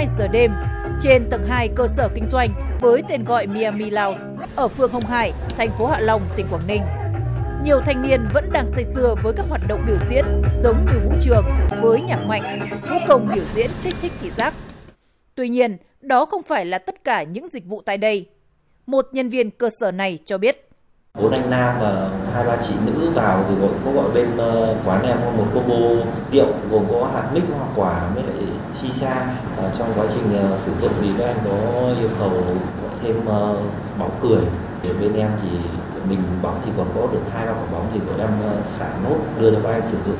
2 giờ đêm trên tầng 2 cơ sở kinh doanh với tên gọi Miami Lounge ở phường Hồng Hải, thành phố Hạ Long, tỉnh Quảng Ninh. Nhiều thanh niên vẫn đang say sưa với các hoạt động biểu diễn giống như vũ trường với nhạc mạnh, vũ công biểu diễn kích thích thị giác. Tuy nhiên, đó không phải là tất cả những dịch vụ tại đây. Một nhân viên cơ sở này cho biết bốn anh nam và hai ba chị nữ vào thì gọi có gọi bên ờ, quán em có một combo rượu gồm có hạt mix hoa quả với lại shisha và trong quá trình uh, sử dụng thì các anh có yêu cầu có thêm uh, bóng cười để bên em thì mình bóng thì còn có được hai ba quả bóng thì bọn em uh, xả nốt đưa cho các anh sử dụng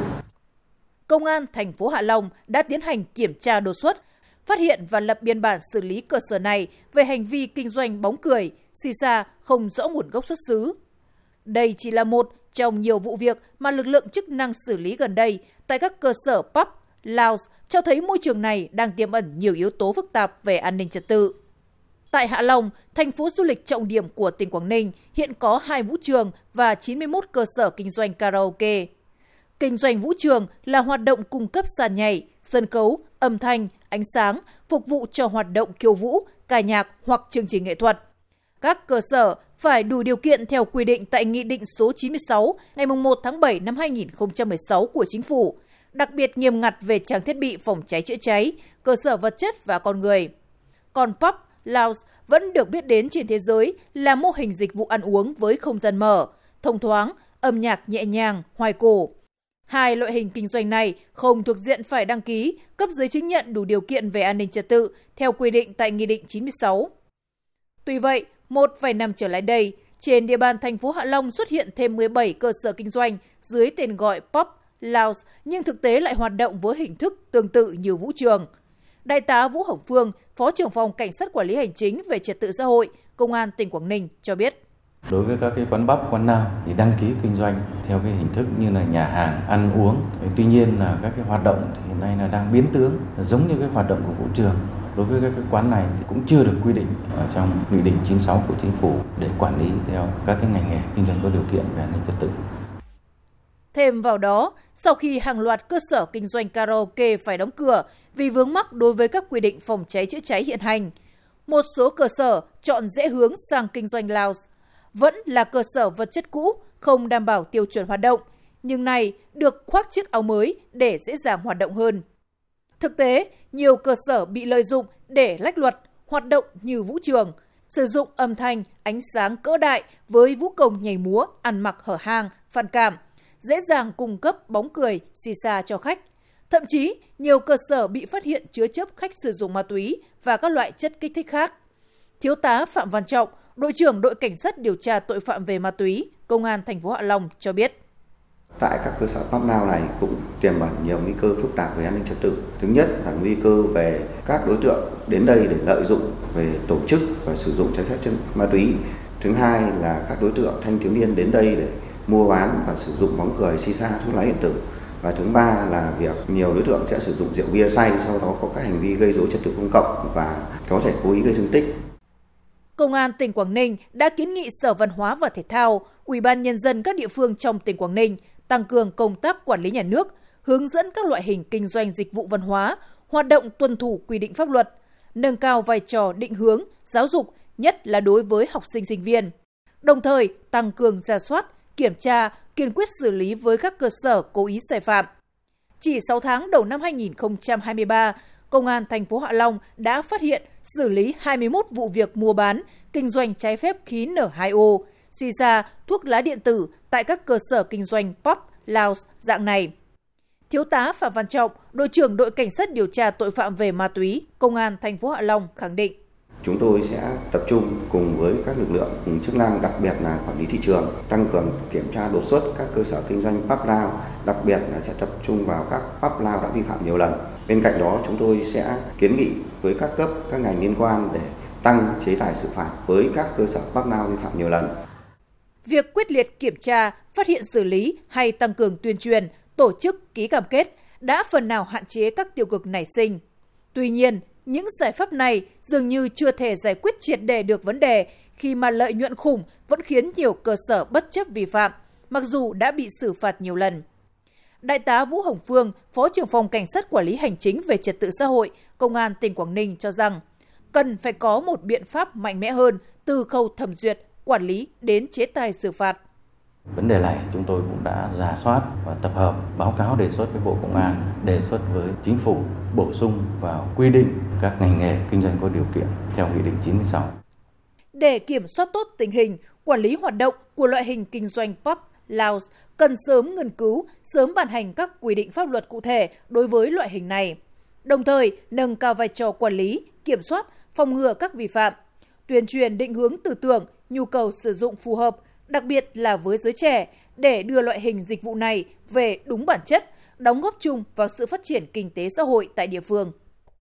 Công an thành phố Hạ Long đã tiến hành kiểm tra đột xuất, phát hiện và lập biên bản xử lý cơ sở này về hành vi kinh doanh bóng cười, xì xa không rõ nguồn gốc xuất xứ. Đây chỉ là một trong nhiều vụ việc mà lực lượng chức năng xử lý gần đây tại các cơ sở pub, Laos cho thấy môi trường này đang tiềm ẩn nhiều yếu tố phức tạp về an ninh trật tự. Tại Hạ Long, thành phố du lịch trọng điểm của tỉnh Quảng Ninh, hiện có hai vũ trường và 91 cơ sở kinh doanh karaoke. Kinh doanh vũ trường là hoạt động cung cấp sàn nhảy, sân khấu, âm thanh, ánh sáng, phục vụ cho hoạt động khiêu vũ, ca nhạc hoặc chương trình nghệ thuật. Các cơ sở phải đủ điều kiện theo quy định tại Nghị định số 96 ngày 1 tháng 7 năm 2016 của Chính phủ, đặc biệt nghiêm ngặt về trang thiết bị phòng cháy chữa cháy, cơ sở vật chất và con người. Còn pub, lounge vẫn được biết đến trên thế giới là mô hình dịch vụ ăn uống với không gian mở, thông thoáng, âm nhạc nhẹ nhàng, hoài cổ. Hai loại hình kinh doanh này không thuộc diện phải đăng ký, cấp giấy chứng nhận đủ điều kiện về an ninh trật tự theo quy định tại Nghị định 96. Tuy vậy, một vài năm trở lại đây, trên địa bàn thành phố Hạ Long xuất hiện thêm 17 cơ sở kinh doanh dưới tên gọi Pop, Laos nhưng thực tế lại hoạt động với hình thức tương tự như vũ trường. Đại tá Vũ Hồng Phương, Phó trưởng phòng Cảnh sát Quản lý Hành chính về Trật tự xã hội, Công an tỉnh Quảng Ninh cho biết. Đối với các cái quán bắp, quán nào thì đăng ký kinh doanh theo cái hình thức như là nhà hàng, ăn uống. Tuy nhiên là các cái hoạt động thì hiện nay là đang biến tướng giống như cái hoạt động của vũ trường đối với các cái quán này thì cũng chưa được quy định ở trong nghị định 96 của chính phủ để quản lý theo các cái ngành nghề kinh doanh có điều kiện về an ninh trật tự. Thêm vào đó, sau khi hàng loạt cơ sở kinh doanh karaoke phải đóng cửa vì vướng mắc đối với các quy định phòng cháy chữa cháy hiện hành, một số cơ sở chọn dễ hướng sang kinh doanh lounge vẫn là cơ sở vật chất cũ không đảm bảo tiêu chuẩn hoạt động, nhưng này được khoác chiếc áo mới để dễ dàng hoạt động hơn. Thực tế, nhiều cơ sở bị lợi dụng để lách luật, hoạt động như vũ trường, sử dụng âm thanh, ánh sáng cỡ đại với vũ công nhảy múa, ăn mặc hở hang, phản cảm, dễ dàng cung cấp bóng cười, xì xa cho khách. Thậm chí, nhiều cơ sở bị phát hiện chứa chấp khách sử dụng ma túy và các loại chất kích thích khác. Thiếu tá Phạm Văn Trọng, đội trưởng đội cảnh sát điều tra tội phạm về ma túy, Công an thành phố Hạ Long cho biết tại các cơ sở pháp nào này cũng tiềm ẩn nhiều nguy cơ phức tạp về an ninh trật tự. Thứ nhất là nguy cơ về các đối tượng đến đây để lợi dụng về tổ chức và sử dụng trái phép chân ma túy. Thứ hai là các đối tượng thanh thiếu niên đến đây để mua bán và sử dụng bóng cười si sa thuốc lá điện tử. Và thứ ba là việc nhiều đối tượng sẽ sử dụng rượu bia say sau đó có các hành vi gây dối trật tự công cộng và có thể cố ý gây thương tích. Công an tỉnh Quảng Ninh đã kiến nghị Sở Văn hóa và Thể thao, Ủy ban nhân dân các địa phương trong tỉnh Quảng Ninh tăng cường công tác quản lý nhà nước, hướng dẫn các loại hình kinh doanh dịch vụ văn hóa, hoạt động tuân thủ quy định pháp luật, nâng cao vai trò định hướng, giáo dục, nhất là đối với học sinh sinh viên. Đồng thời, tăng cường ra soát, kiểm tra, kiên quyết xử lý với các cơ sở cố ý sai phạm. Chỉ 6 tháng đầu năm 2023, Công an thành phố Hạ Long đã phát hiện xử lý 21 vụ việc mua bán, kinh doanh trái phép khí N2O, xì xa, thuốc lá điện tử tại các cơ sở kinh doanh pop lounge dạng này. Thiếu tá Phạm Văn Trọng, đội trưởng đội cảnh sát điều tra tội phạm về ma túy, Công an thành phố Hạ Long khẳng định. Chúng tôi sẽ tập trung cùng với các lực lượng chức năng, đặc biệt là quản lý thị trường, tăng cường kiểm tra đột xuất các cơ sở kinh doanh pháp lao đặc biệt là sẽ tập trung vào các pháp lao đã vi phạm nhiều lần. Bên cạnh đó, chúng tôi sẽ kiến nghị với các cấp, các ngành liên quan để tăng chế tài xử phạt với các cơ sở pháp lao vi phạm nhiều lần. Việc quyết liệt kiểm tra, phát hiện xử lý hay tăng cường tuyên truyền, tổ chức ký cam kết đã phần nào hạn chế các tiêu cực nảy sinh. Tuy nhiên, những giải pháp này dường như chưa thể giải quyết triệt đề được vấn đề khi mà lợi nhuận khủng vẫn khiến nhiều cơ sở bất chấp vi phạm, mặc dù đã bị xử phạt nhiều lần. Đại tá Vũ Hồng Phương, Phó trưởng phòng Cảnh sát Quản lý Hành chính về Trật tự xã hội, Công an tỉnh Quảng Ninh cho rằng cần phải có một biện pháp mạnh mẽ hơn từ khâu thẩm duyệt, quản lý đến chế tài xử phạt. Vấn đề này chúng tôi cũng đã giả soát và tập hợp báo cáo đề xuất với Bộ Công an, đề xuất với Chính phủ bổ sung vào quy định các ngành nghề kinh doanh có điều kiện theo Nghị định 96. Để kiểm soát tốt tình hình, quản lý hoạt động của loại hình kinh doanh pub, lounge cần sớm nghiên cứu, sớm ban hành các quy định pháp luật cụ thể đối với loại hình này. Đồng thời, nâng cao vai trò quản lý, kiểm soát, phòng ngừa các vi phạm, tuyên truyền định hướng tư tưởng, nhu cầu sử dụng phù hợp, đặc biệt là với giới trẻ, để đưa loại hình dịch vụ này về đúng bản chất, đóng góp chung vào sự phát triển kinh tế xã hội tại địa phương.